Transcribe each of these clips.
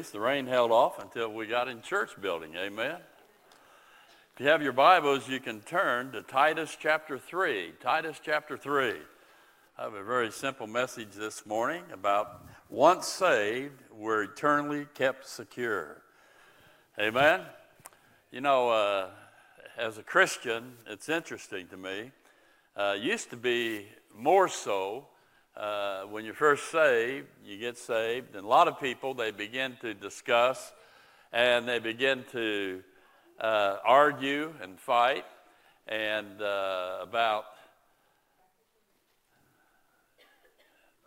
least the rain held off until we got in church building. Amen. If you have your Bibles, you can turn to Titus chapter 3. Titus chapter 3. I have a very simple message this morning about once saved, we're eternally kept secure. Amen. You know, uh, as a Christian, it's interesting to me. Uh, used to be more so uh, when you're first saved, you get saved, and a lot of people they begin to discuss and they begin to uh, argue and fight and uh, about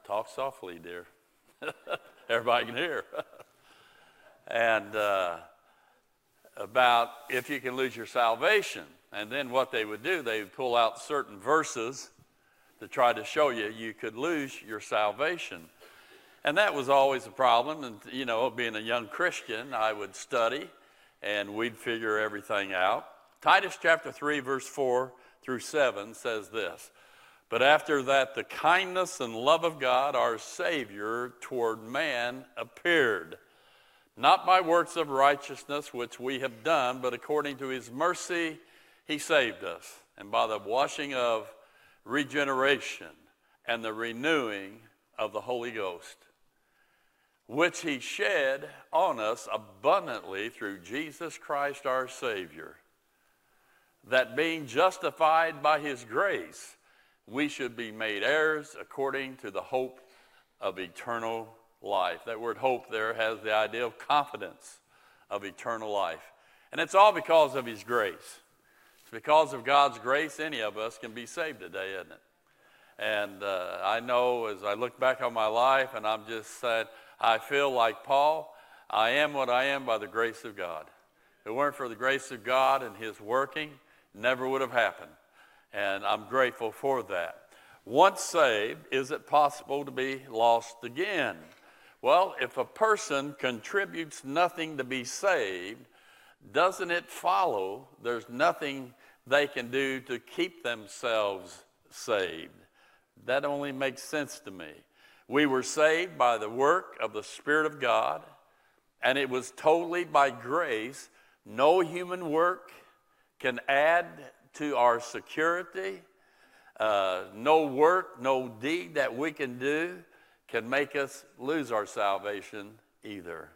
talk softly, dear. Everybody can hear. and uh, about if you can lose your salvation. And then what they would do, they would pull out certain verses to try to show you you could lose your salvation. And that was always a problem. And, you know, being a young Christian, I would study and we'd figure everything out. Titus chapter 3, verse 4 through 7 says this But after that, the kindness and love of God, our Savior, toward man appeared, not by works of righteousness which we have done, but according to his mercy, he saved us, and by the washing of regeneration and the renewing of the Holy Ghost, which he shed on us abundantly through Jesus Christ our Savior, that being justified by his grace, we should be made heirs according to the hope of eternal life. That word hope there has the idea of confidence of eternal life. And it's all because of his grace because of God's grace, any of us can be saved today, isn't it? And uh, I know as I look back on my life, and I'm just saying, I feel like Paul, I am what I am by the grace of God. If it weren't for the grace of God and His working, never would have happened. And I'm grateful for that. Once saved, is it possible to be lost again? Well, if a person contributes nothing to be saved, doesn't it follow there's nothing they can do to keep themselves saved. That only makes sense to me. We were saved by the work of the Spirit of God, and it was totally by grace. No human work can add to our security. Uh, no work, no deed that we can do can make us lose our salvation either.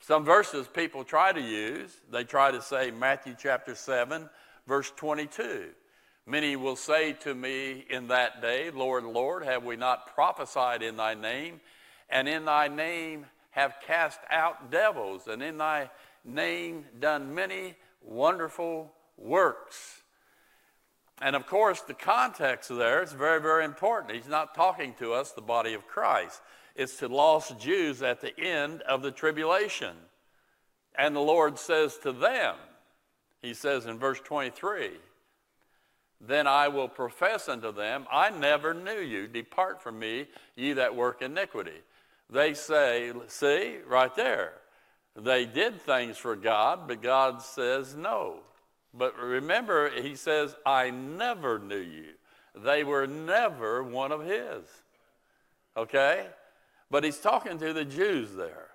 Some verses people try to use, they try to say Matthew chapter 7, verse 22. Many will say to me in that day, Lord, Lord, have we not prophesied in thy name? And in thy name have cast out devils, and in thy name done many wonderful works. And of course, the context there is very, very important. He's not talking to us, the body of Christ. It's to lost Jews at the end of the tribulation. And the Lord says to them, he says in verse 23, Then I will profess unto them, I never knew you. Depart from me, ye that work iniquity. They say, See, right there. They did things for God, but God says no. But remember, he says, I never knew you. They were never one of his. Okay? But he's talking to the Jews there.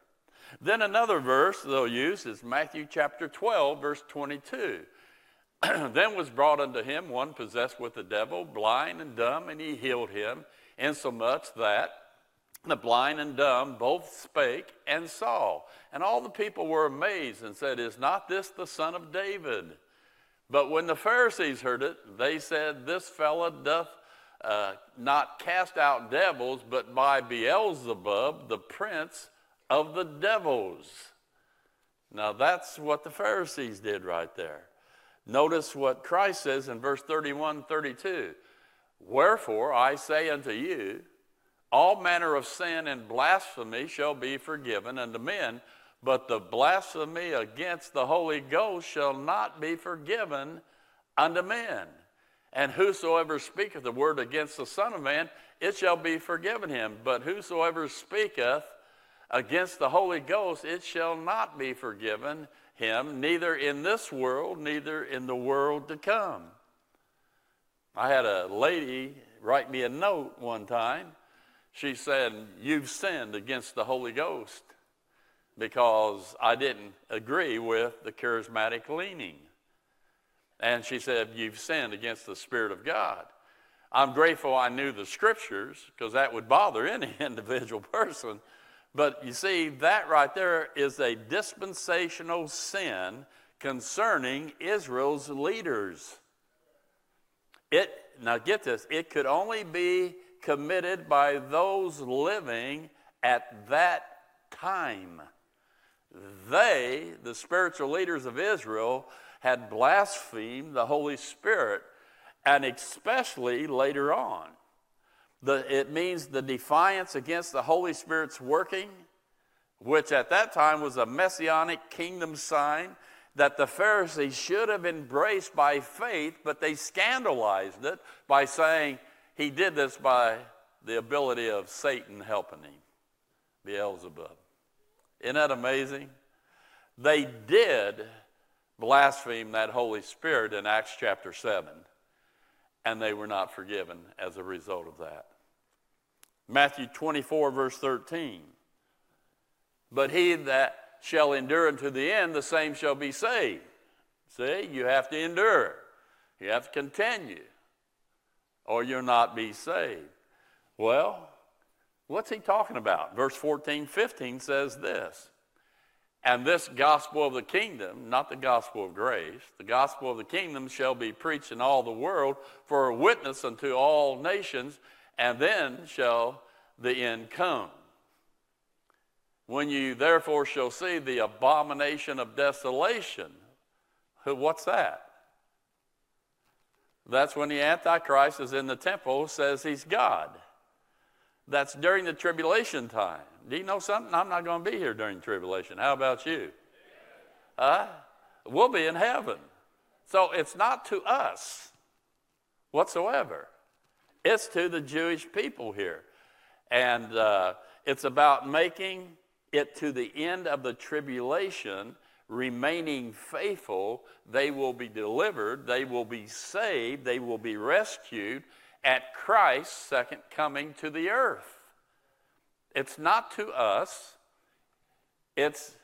Then another verse they'll use is Matthew chapter 12, verse 22. then was brought unto him one possessed with the devil, blind and dumb, and he healed him, insomuch that the blind and dumb both spake and saw. And all the people were amazed and said, Is not this the son of David? But when the Pharisees heard it, they said, This fellow doth uh, not cast out devils, but by Beelzebub, the prince of the devils. Now that's what the Pharisees did right there. Notice what Christ says in verse 31 32. Wherefore I say unto you, all manner of sin and blasphemy shall be forgiven unto men, but the blasphemy against the Holy Ghost shall not be forgiven unto men. And whosoever speaketh the word against the Son of Man, it shall be forgiven him. But whosoever speaketh against the Holy Ghost, it shall not be forgiven him, neither in this world, neither in the world to come. I had a lady write me a note one time. She said, You've sinned against the Holy Ghost. because I didn't agree with the charismatic leaning. And she said, You've sinned against the Spirit of God. I'm grateful I knew the scriptures because that would bother any individual person. But you see, that right there is a dispensational sin concerning Israel's leaders. It, now get this, it could only be committed by those living at that time. They, the spiritual leaders of Israel, had blasphemed the Holy Spirit, and especially later on. The, it means the defiance against the Holy Spirit's working, which at that time was a messianic kingdom sign that the Pharisees should have embraced by faith, but they scandalized it by saying he did this by the ability of Satan helping him, Beelzebub. Isn't that amazing? They did blaspheme that Holy Spirit in Acts chapter 7, and they were not forgiven as a result of that. Matthew 24, verse 13. But he that shall endure unto the end, the same shall be saved. See, you have to endure, you have to continue, or you'll not be saved. Well, what's he talking about? Verse 14, 15 says this. And this gospel of the kingdom, not the gospel of grace, the gospel of the kingdom shall be preached in all the world for a witness unto all nations, and then shall the end come. When you therefore shall see the abomination of desolation, what's that? That's when the Antichrist is in the temple, says he's God. That's during the tribulation time. Do you know something? I'm not going to be here during tribulation. How about you? Huh? We'll be in heaven. So it's not to us whatsoever, it's to the Jewish people here. And uh, it's about making it to the end of the tribulation, remaining faithful. They will be delivered, they will be saved, they will be rescued at Christ's second coming to the earth. It's not to us, it's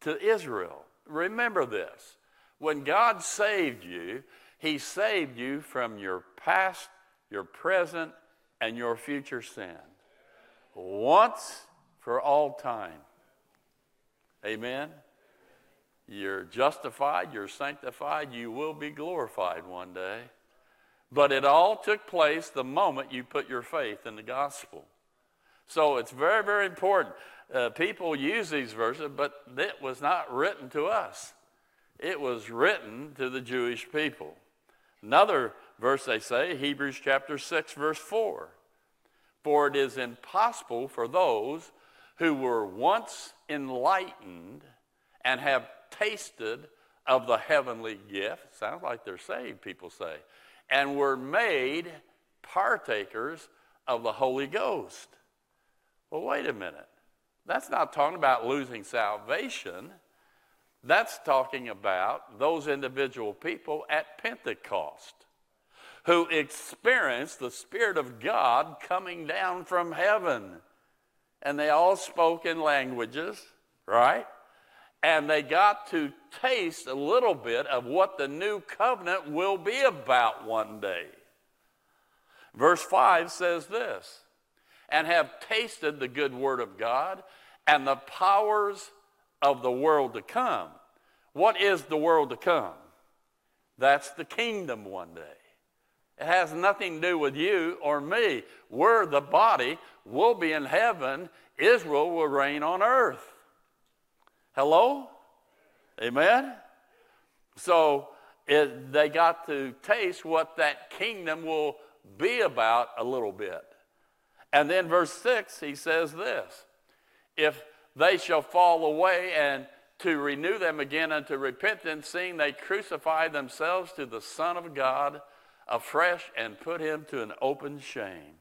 to Israel. Remember this. When God saved you, He saved you from your past, your present, and your future sin. Once for all time. Amen. You're justified, you're sanctified, you will be glorified one day. But it all took place the moment you put your faith in the gospel. So it's very, very important. Uh, people use these verses, but it was not written to us, it was written to the Jewish people. Another verse they say, Hebrews chapter 6, verse 4. For it is impossible for those who were once enlightened and have tasted of the heavenly gift, sounds like they're saved, people say, and were made partakers of the Holy Ghost. Well, wait a minute. That's not talking about losing salvation. That's talking about those individual people at Pentecost who experienced the Spirit of God coming down from heaven. And they all spoke in languages, right? And they got to taste a little bit of what the new covenant will be about one day. Verse 5 says this and have tasted the good word of God and the powers of the world to come. What is the world to come? That's the kingdom one day. It has nothing to do with you or me. We're the body. We'll be in heaven. Israel will reign on earth. Hello? Amen? So it, they got to taste what that kingdom will be about a little bit. And then verse 6, he says this If they shall fall away and to renew them again unto repentance, seeing they crucify themselves to the Son of God afresh and put him to an open shame.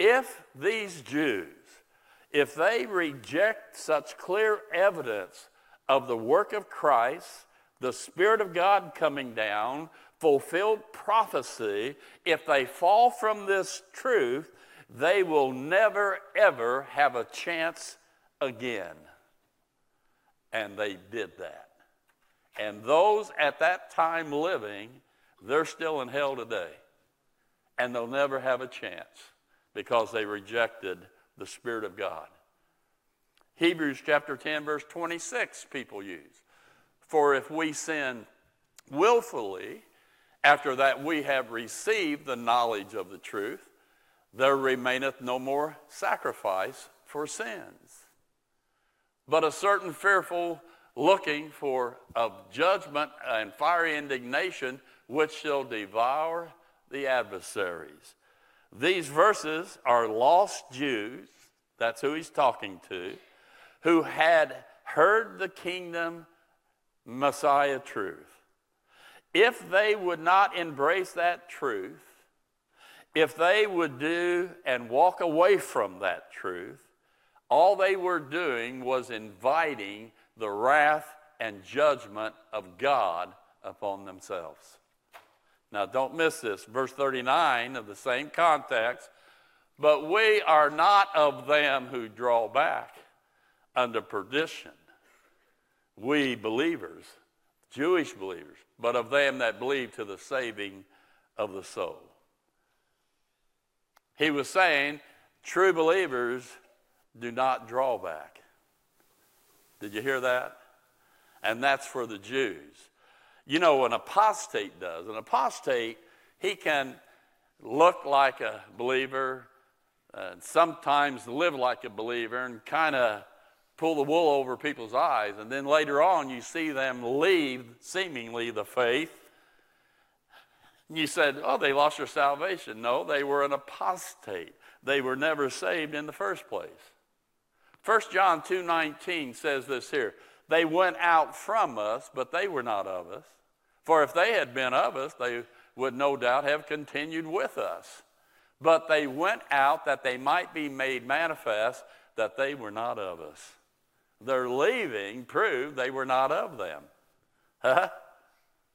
If these Jews, if they reject such clear evidence of the work of Christ, the Spirit of God coming down, fulfilled prophecy, if they fall from this truth, they will never, ever have a chance again. And they did that. And those at that time living, they're still in hell today. And they'll never have a chance because they rejected the Spirit of God. Hebrews chapter 10, verse 26, people use. For if we sin willfully, after that we have received the knowledge of the truth, there remaineth no more sacrifice for sins, but a certain fearful looking for of judgment and fiery indignation which shall devour the adversaries. These verses are lost Jews, that's who he's talking to, who had heard the kingdom Messiah truth. If they would not embrace that truth, if they would do and walk away from that truth, all they were doing was inviting the wrath and judgment of God upon themselves. Now, don't miss this. Verse 39 of the same context. But we are not of them who draw back unto perdition. We believers, Jewish believers, but of them that believe to the saving of the soul. He was saying, true believers do not draw back. Did you hear that? And that's for the Jews. You know, an apostate does. An apostate, he can look like a believer, uh, and sometimes live like a believer, and kind of pull the wool over people's eyes. And then later on, you see them leave, seemingly, the faith. You said, oh, they lost their salvation. No, they were an apostate. They were never saved in the first place. 1 John 2:19 says this here. They went out from us, but they were not of us. For if they had been of us, they would no doubt have continued with us. But they went out that they might be made manifest that they were not of us. Their leaving proved they were not of them. Huh?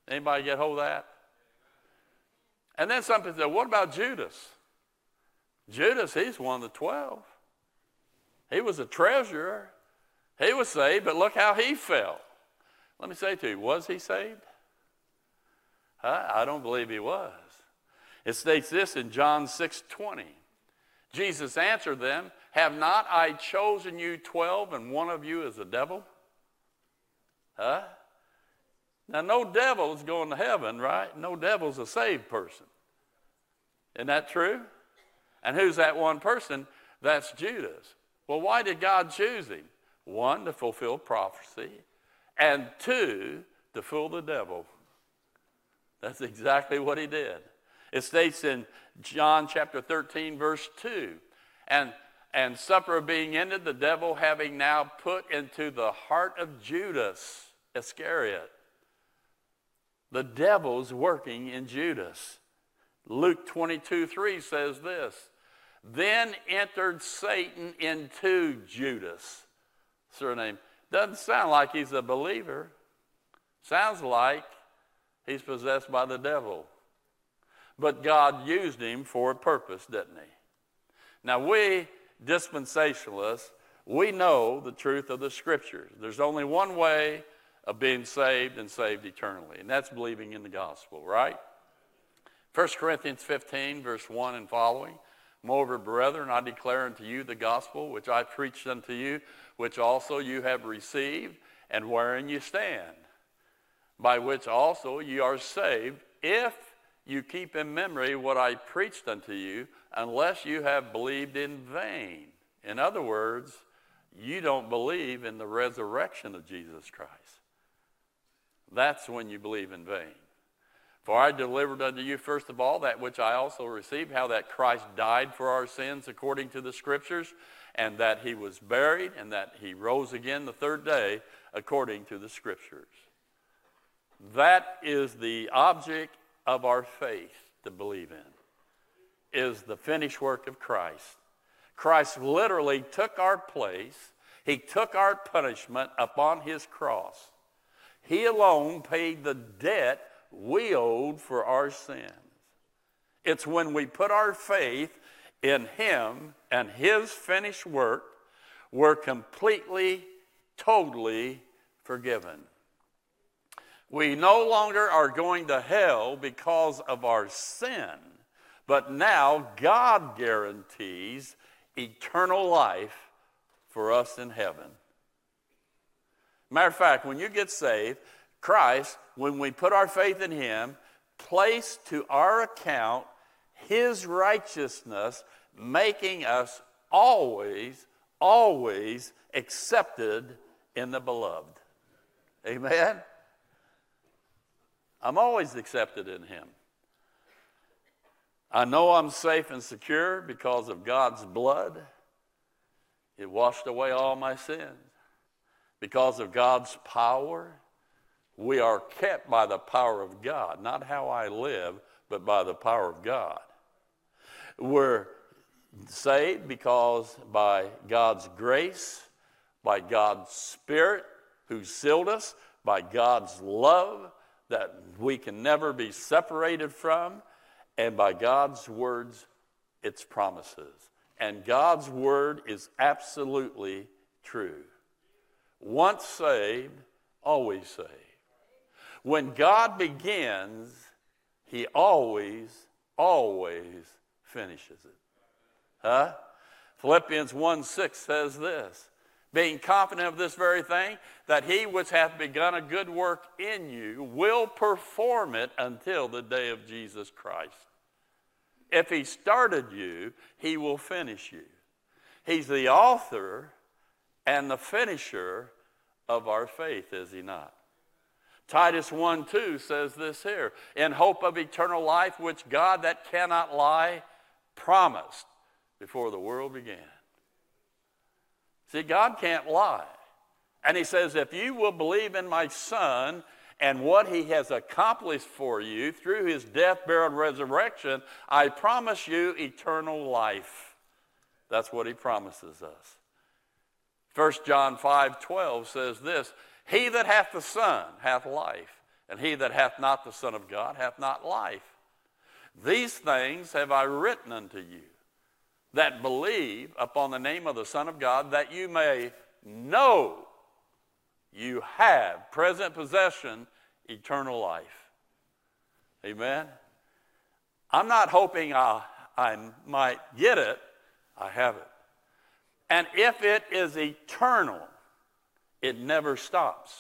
Anybody get hold of that? And then some people said, what about Judas? Judas, he's one of the twelve. He was a treasurer. He was saved, but look how he fell. Let me say to you, was he saved? I don't believe he was. It states this in John 6 20. Jesus answered them, Have not I chosen you twelve, and one of you is a devil? Huh? Now, no devil is going to heaven, right? No devil's a saved person. Isn't that true? And who's that one person? That's Judas. Well, why did God choose him? One, to fulfill prophecy, and two, to fool the devil. That's exactly what he did. It states in John chapter 13, verse 2 and, and supper being ended, the devil having now put into the heart of Judas Iscariot. The devil's working in Judas. Luke 22, 3 says this Then entered Satan into Judas. Surname. Doesn't sound like he's a believer. Sounds like he's possessed by the devil. But God used him for a purpose, didn't he? Now, we dispensationalists, we know the truth of the scriptures. There's only one way of being saved and saved eternally, and that's believing in the gospel, right? 1 Corinthians 15, verse 1 and following. Moreover, brethren, I declare unto you the gospel which I preached unto you, which also you have received, and wherein you stand, by which also ye are saved, if you keep in memory what I preached unto you, unless you have believed in vain. In other words, you don't believe in the resurrection of Jesus Christ. That's when you believe in vain. For I delivered unto you first of all that which I also received, how that Christ died for our sins according to the Scriptures, and that he was buried, and that he rose again the third day according to the Scriptures. That is the object of our faith to believe in is the finished work of Christ. Christ literally took our place, He took our punishment upon His cross. He alone paid the debt we owed for our sins. It's when we put our faith in Him and His finished work, we're completely, totally forgiven. We no longer are going to hell because of our sin, but now God guarantees eternal life for us in heaven. Matter of fact, when you get saved, Christ, when we put our faith in Him, placed to our account His righteousness, making us always, always accepted in the beloved. Amen? I'm always accepted in Him. I know I'm safe and secure because of God's blood. It washed away all my sins. Because of God's power, we are kept by the power of God, not how I live, but by the power of God. We're saved because by God's grace, by God's Spirit who sealed us, by God's love that we can never be separated from, and by God's words, its promises. And God's word is absolutely true. Once saved, always saved. When God begins, he always, always finishes it. Huh? Philippians 1 6 says this being confident of this very thing, that he which hath begun a good work in you will perform it until the day of Jesus Christ. If he started you, he will finish you. He's the author and the finisher of our faith, is he not? Titus 1 2 says this here in hope of eternal life, which God that cannot lie promised before the world began. See, God can't lie. And he says, if you will believe in my son and what he has accomplished for you through his death, burial, and resurrection, I promise you eternal life. That's what he promises us. 1 John 5 12 says this He that hath the Son hath life, and he that hath not the Son of God hath not life. These things have I written unto you that believe upon the name of the Son of God, that you may know you have present possession, eternal life. Amen. I'm not hoping I, I might get it, I have it. And if it is eternal, it never stops.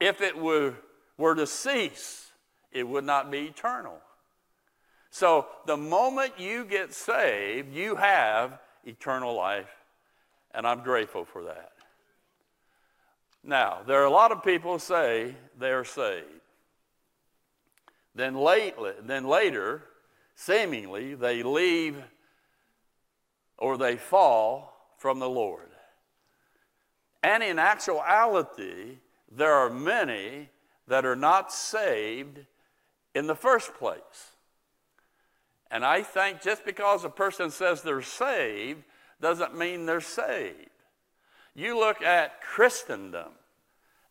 If it were, were to cease, it would not be eternal. So the moment you get saved, you have eternal life, and I'm grateful for that. Now, there are a lot of people say they're saved. Then, lately, then later, seemingly, they leave or they fall from the Lord. And in actuality, there are many that are not saved in the first place. And I think just because a person says they're saved doesn't mean they're saved. You look at Christendom,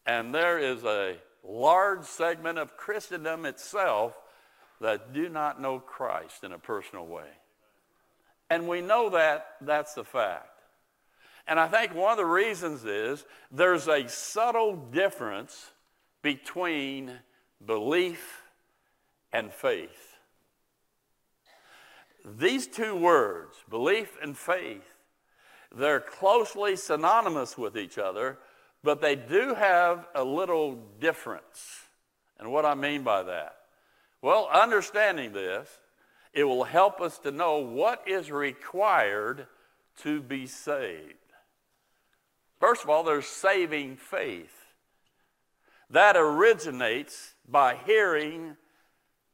and there is a large segment of Christendom itself that do not know Christ in a personal way. And we know that that's the fact. And I think one of the reasons is there's a subtle difference between belief and faith. These two words, belief and faith, they're closely synonymous with each other, but they do have a little difference. And what I mean by that? Well, understanding this, it will help us to know what is required to be saved. First of all, there's saving faith. That originates by hearing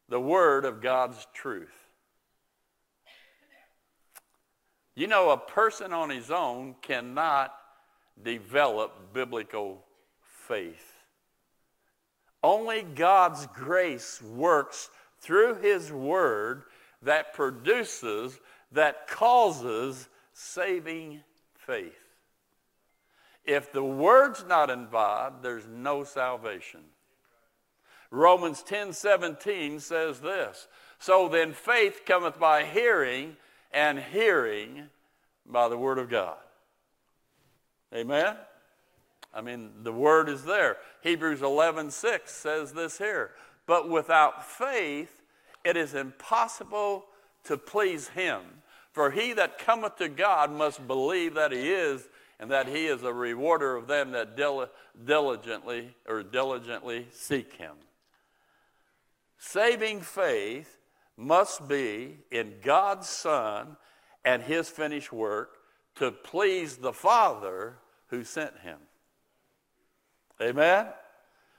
the word of God's truth. You know, a person on his own cannot develop biblical faith. Only God's grace works through his word that produces, that causes saving faith. If the word's not involved, there's no salvation. Romans 10 17 says this So then faith cometh by hearing, and hearing by the Word of God. Amen? I mean, the word is there. Hebrews 11 6 says this here. But without faith, it is impossible to please him. For he that cometh to God must believe that he is, and that he is a rewarder of them that diligently or diligently seek him. Saving faith must be in God's Son and his finished work to please the Father who sent him. Amen?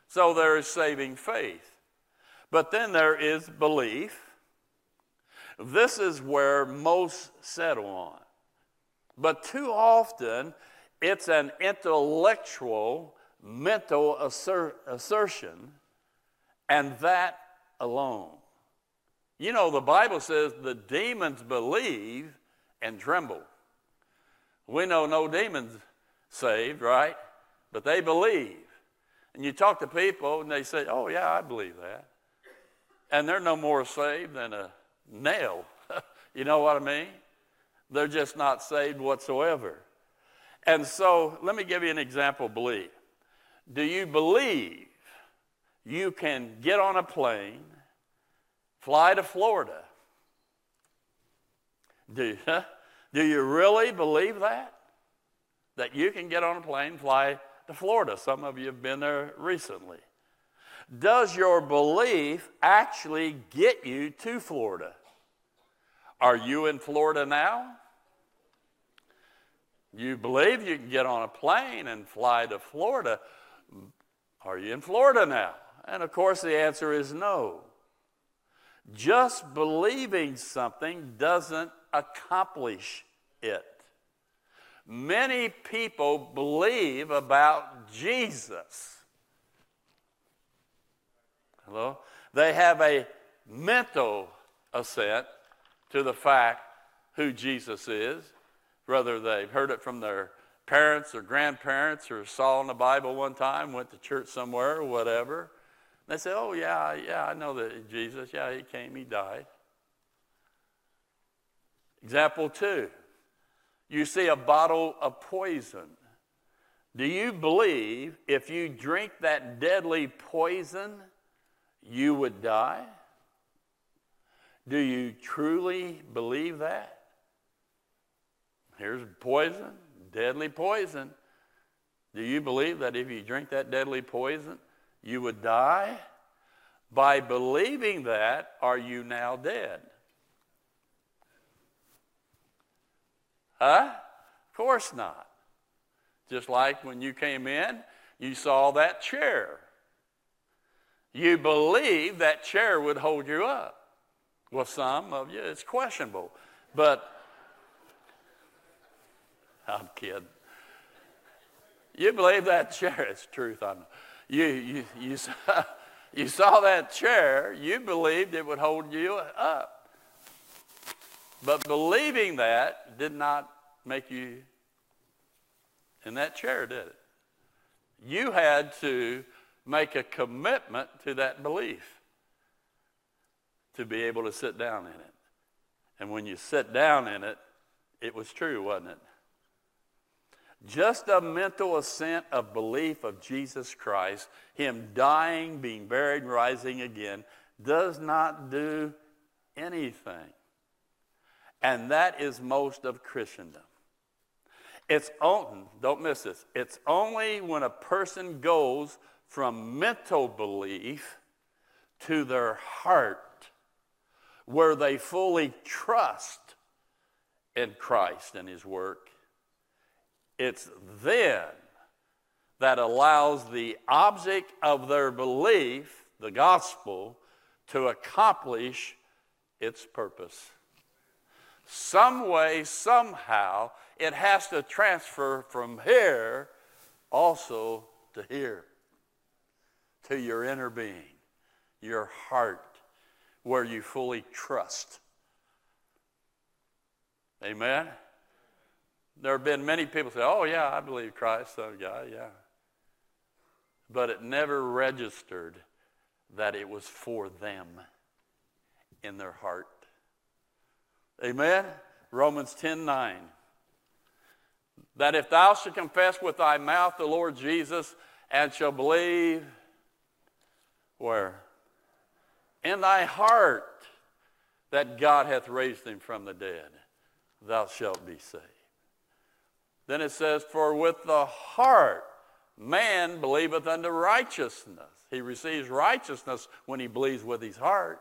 So there is saving faith. But then there is belief. This is where most settle on. But too often, it's an intellectual, mental assert, assertion, and that alone. You know, the Bible says the demons believe and tremble. We know no demons saved, right? But they believe. And you talk to people and they say, Oh, yeah, I believe that. And they're no more saved than a nail. you know what I mean? They're just not saved whatsoever. And so let me give you an example believe. Do you believe you can get on a plane, fly to Florida? Do you, do you really believe that? That you can get on a plane, fly to Florida? Some of you have been there recently. Does your belief actually get you to Florida? Are you in Florida now? You believe you can get on a plane and fly to Florida. Are you in Florida now? And of course, the answer is no. Just believing something doesn't accomplish it. Many people believe about Jesus. Hello? They have a mental assent to the fact who Jesus is, whether they've heard it from their parents or grandparents or saw in the Bible one time, went to church somewhere or whatever. They say, Oh, yeah, yeah, I know that Jesus. Yeah, he came, he died. Example two you see a bottle of poison. Do you believe if you drink that deadly poison, you would die? Do you truly believe that? Here's poison, deadly poison. Do you believe that if you drink that deadly poison, you would die? By believing that, are you now dead? Huh? Of course not. Just like when you came in, you saw that chair. You believe that chair would hold you up. Well, some of you, it's questionable. But I'm kidding. You believe that chair, it's truth. I know. You, you, you, saw, you saw that chair, you believed it would hold you up. But believing that did not make you in that chair, did it? You had to make a commitment to that belief to be able to sit down in it. And when you sit down in it, it was true, wasn't it? Just a mental assent of belief of Jesus Christ, Him dying, being buried, and rising again, does not do anything. And that is most of Christendom. It's on, don't miss this. It's only when a person goes from mental belief to their heart where they fully trust in Christ and His work. It's then that allows the object of their belief, the gospel, to accomplish its purpose some way, somehow, it has to transfer from here also to here, to your inner being, your heart, where you fully trust. Amen? There have been many people say, Oh, yeah, I believe Christ, Son of God, yeah. But it never registered that it was for them in their heart. Amen? Romans 10 9. that if thou shalt confess with thy mouth the Lord Jesus and shall believe, where? In thy heart that God hath raised him from the dead, thou shalt be saved. Then it says, For with the heart man believeth unto righteousness. He receives righteousness when he believes with his heart,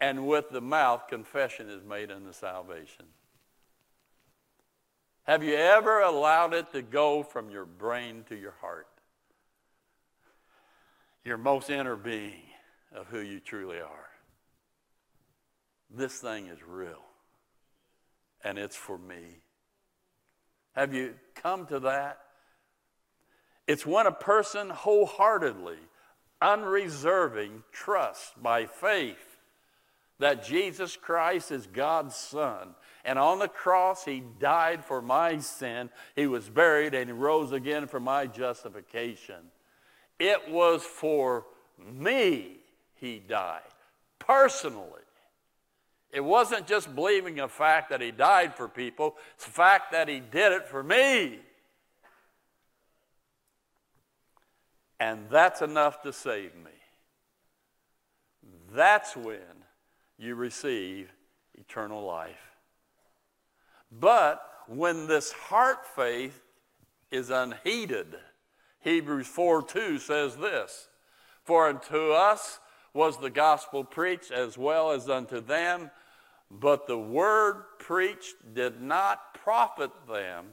and with the mouth confession is made unto salvation. Have you ever allowed it to go from your brain to your heart? Your most inner being of who you truly are. This thing is real, and it's for me. Have you come to that? It's when a person wholeheartedly, unreserving, trusts by faith that Jesus Christ is God's Son and on the cross, he died for my sin. He was buried and he rose again for my justification. It was for me he died, personally. It wasn't just believing a fact that he died for people, it's the fact that he did it for me. And that's enough to save me. That's when you receive eternal life. But when this heart faith is unheeded, Hebrews 4 2 says this For unto us was the gospel preached as well as unto them, but the word preached did not profit them,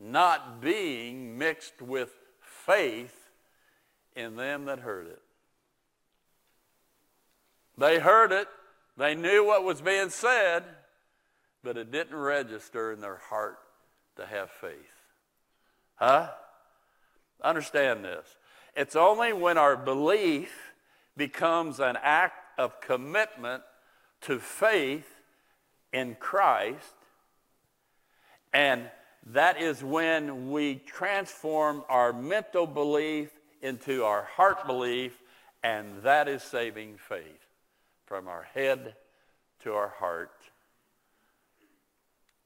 not being mixed with faith in them that heard it. They heard it, they knew what was being said but it didn't register in their heart to have faith. Huh? Understand this. It's only when our belief becomes an act of commitment to faith in Christ, and that is when we transform our mental belief into our heart belief, and that is saving faith from our head to our heart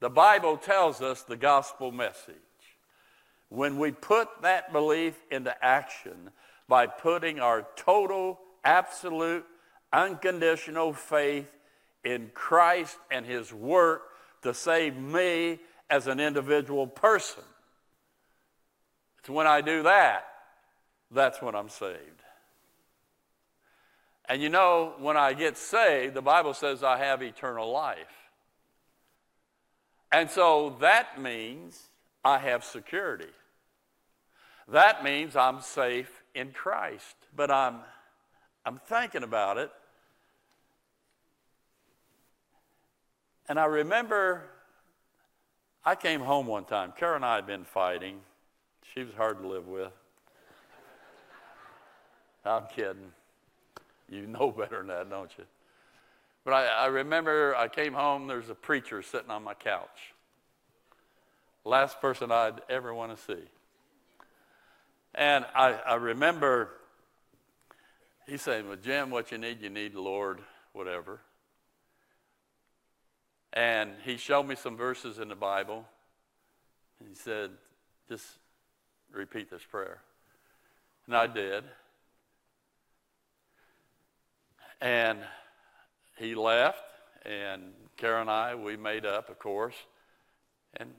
the Bible tells us the gospel message. When we put that belief into action by putting our total, absolute, unconditional faith in Christ and His work to save me as an individual person, it's when I do that, that's when I'm saved. And you know, when I get saved, the Bible says I have eternal life. And so that means I have security. That means I'm safe in Christ. But I'm, I'm thinking about it. And I remember I came home one time. Kara and I had been fighting. She was hard to live with. I'm kidding. You know better than that, don't you? But I, I remember I came home, there's a preacher sitting on my couch. Last person I'd ever want to see. And I, I remember he saying, Well, Jim, what you need, you need the Lord, whatever. And he showed me some verses in the Bible. He said, Just repeat this prayer. And I did. And he left, and Kara and I, we made up, of course. And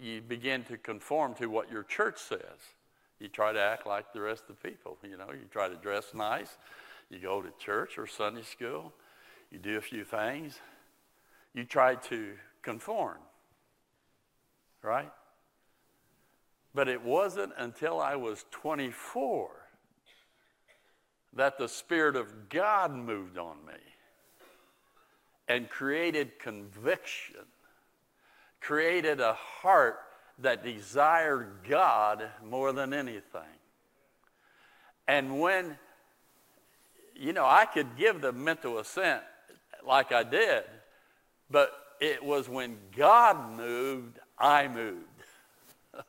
you begin to conform to what your church says. You try to act like the rest of the people. You know, you try to dress nice. You go to church or Sunday school. You do a few things. You try to conform. Right? But it wasn't until I was 24 that the Spirit of God moved on me and created conviction, created a heart that desired God more than anything. And when, you know, I could give the mental assent like I did, but it was when God moved, I moved.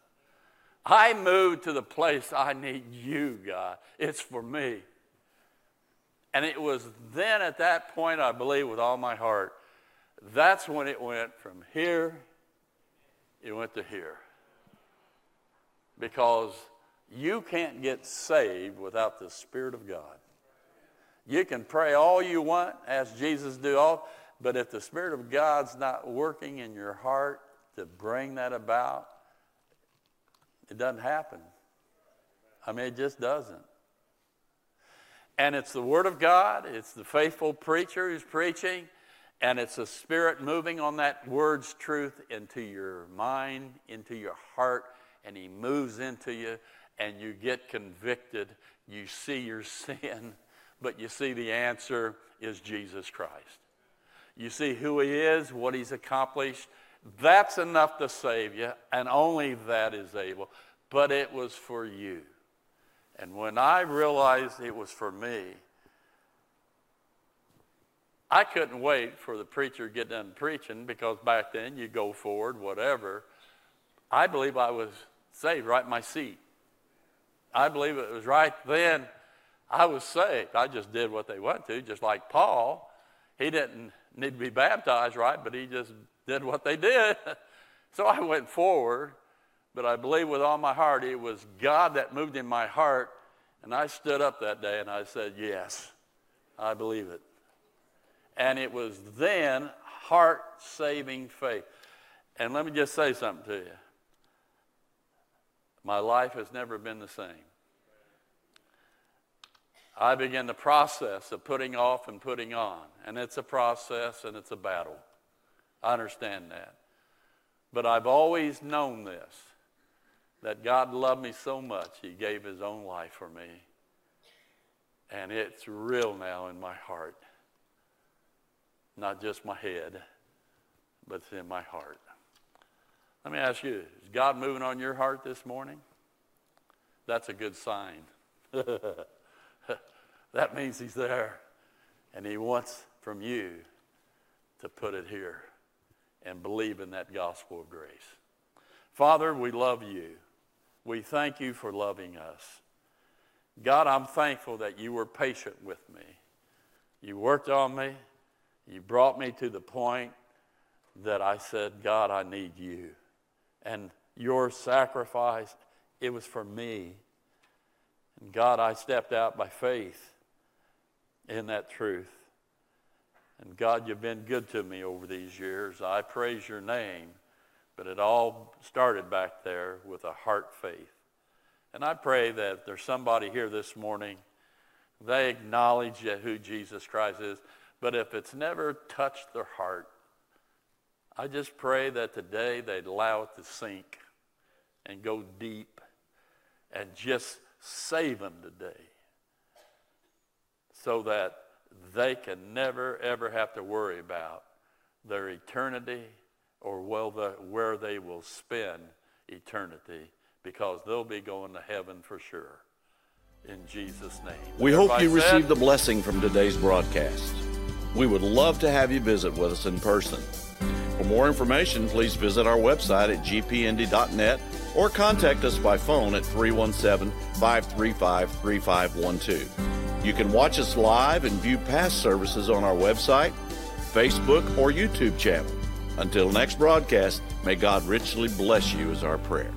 I moved to the place I need you, God. It's for me. And it was then at that point, I believe with all my heart, that's when it went from here It went to here. Because you can't get saved without the Spirit of God. You can pray all you want, ask Jesus do all, but if the Spirit of God's not working in your heart to bring that about, it doesn't happen. I mean, it just doesn't. And it's the Word of God, it's the faithful preacher who's preaching, and it's the Spirit moving on that Word's truth into your mind, into your heart, and He moves into you, and you get convicted. You see your sin, but you see the answer is Jesus Christ. You see who He is, what He's accomplished. That's enough to save you, and only that is able. But it was for you. And when I realized it was for me, I couldn't wait for the preacher to get done preaching because back then you go forward, whatever. I believe I was saved right in my seat. I believe it was right then I was saved. I just did what they wanted to, just like Paul. He didn't need to be baptized, right? But he just did what they did. so I went forward, but I believe with all my heart it was God that moved in my heart. And I stood up that day and I said, Yes, I believe it. And it was then heart saving faith. And let me just say something to you. My life has never been the same. I begin the process of putting off and putting on. And it's a process and it's a battle. I understand that. But I've always known this that God loved me so much, He gave His own life for me. And it's real now in my heart. Not just my head, but it's in my heart. Let me ask you is God moving on your heart this morning? That's a good sign. that means He's there. And He wants from you to put it here and believe in that gospel of grace. Father, we love you. We thank you for loving us. God, I'm thankful that you were patient with me. You worked on me. You brought me to the point that I said, God, I need you. And your sacrifice, it was for me. And God, I stepped out by faith in that truth. And God, you've been good to me over these years. I praise your name. But it all started back there with a heart faith. And I pray that there's somebody here this morning, they acknowledge who Jesus Christ is. But if it's never touched their heart, I just pray that today they'd allow it to sink and go deep and just save them today so that they can never, ever have to worry about their eternity or where they will spend eternity because they'll be going to heaven for sure. In Jesus' name. We Everybody hope you said, received a blessing from today's broadcast. We would love to have you visit with us in person. For more information, please visit our website at gpnd.net or contact us by phone at 317 535 3512. You can watch us live and view past services on our website, Facebook, or YouTube channel. Until next broadcast, may God richly bless you, is our prayer.